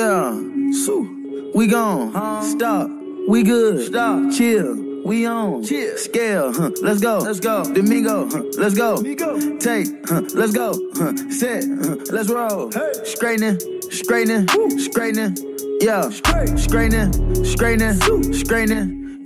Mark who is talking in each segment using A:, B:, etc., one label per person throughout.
A: Yeah, so we gone. Stop. We good. Stop. Chill. We on. Chill. Scale. Huh. Let's go. Let's go. Domingo. Huh. Let's go. Domingo. Take. Huh. Let's go. Huh. Set. Huh. Let's roll. Hey. Straightening. Straightening. Straightening. Yeah. Straightening. Straightening. Straightening.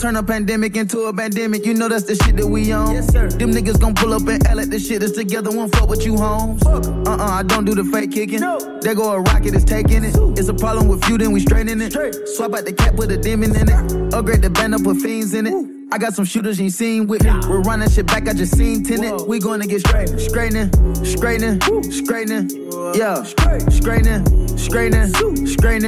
A: Turn a pandemic into a pandemic, you know that's the shit that we on. Yes, sir. Them niggas gon' pull up and act like the shit is together, won't fuck with you, homes. Uh uh, I don't do the fake kicking. No. There go a rocket, is taking it. It's a problem with you, then we straightening it. Straight. Swap out the cap, put a demon in it. Upgrade the band up, put fiends in it. I got some shooters you ain't seen with me. We're running shit back, I just seen tenant. We gonna get straight, straightening, straightening, straightening, yeah, straightening, straightening, straightening.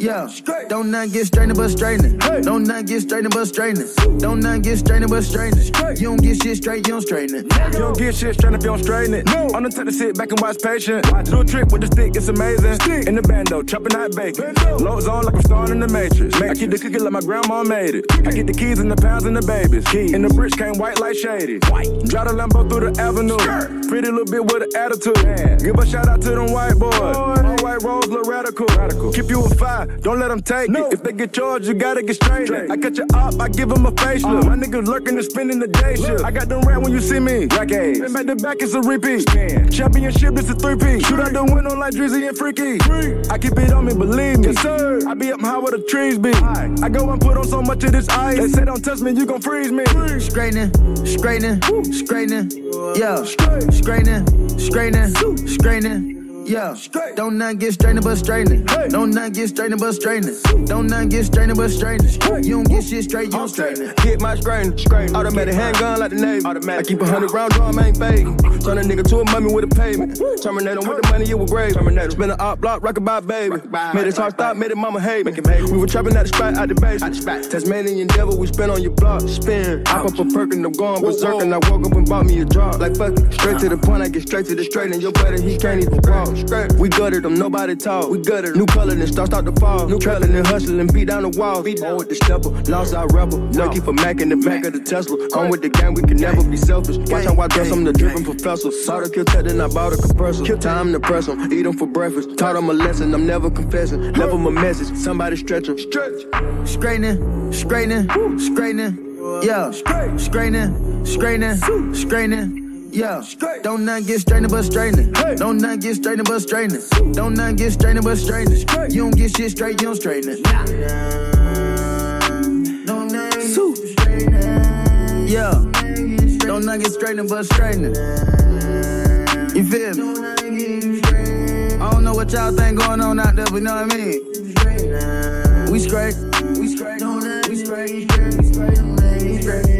A: Yeah, don't not get strained but straightening. Don't not get strained but straightening. Don't not get strained but straightening. You don't get shit straight, you don't straighten it.
B: You don't get shit straight if you don't straighten it. No. I'm the type to sit back and watch patient. Do a trick with the stick, it's amazing. Stick. In the bando, chopping that bacon. Loads on like I'm starring in the Matrix. Matrix. I keep the cookie like my grandma made it. I get the keys and the pounds and the babies. Keys. And the bricks came white like shady. White. Drive the Lambo through the avenue. Skirt. Pretty little bit with an attitude. Yeah. Give a shout out to them white boys. All white rolls look radical. radical. Keep you a five, don't let them take no. it. If they get charged, you gotta get straight. I cut you up, I give them a facelift. Uh. My niggas lurking and spending the day shift. I got them rat when you see me. Rack A's. And back to back, it's a repeat. Spin. Championship, it's a three-piece. Shoot out the window like Drizzy and Freaky. Free. I keep it on me, believe me. Yes, sir. I be up high where the trees be. High. I go and put on so much of this ice. They say don't touch me, you gon' freeze me.
A: Straightening, straightening, straightening. Yeah, straightening, straightening, straightening. Yeah, don't not get strained but straightening. Don't not get strained but straightening. Don't not get strained but straightening. You don't get shit straight, you don't straighten.
B: Hit my strain, automatic handgun like the Navy. I keep a hundred round drum, ain't fading. Turn a nigga to a mummy with a payment. Terminate him with the money, you was grave. Terminate Spin a op block, rock about baby. Made his heart stop, made it mama hate me. We were trapping at the spot, out the base. Tasmanian devil, we spin on your block. Spin. Hop up a perk and I'm going berserk. And I woke up and bought me a drop. Like fuck it. Straight to the point, I get straight to the straight. And your buddy, he can't even walk. We gutted them, nobody talk. We gutted New color, then start start to fall. New trapping and hustling, beat down the wall. Beat on with the stepper, lost our rebel. Lucky for Mac in the back of the Tesla. On with the gang, we can never be selfish. Watch how I dress, I'm the driven professor. Saw the kill tech, then I bought a compressor. Kill time to press them, eat them for breakfast. Taught them a lesson, I'm never confessing. Level my message, somebody stretch them. Stretch.
A: Straightening, straightening, straightening. Yeah, straightening, straightening, straightening. Yeah, don't not get strained but straightening. Don't not get strained but straightening. Don't not get strained but straightening. You don't get shit straight, you don't straighten it. Yeah, don't not get strained but straightening. You feel me? I don't know what y'all think going on out there, but you know what I mean? We straight, we straight, we straight, we straight, we straight, we straight, we straight.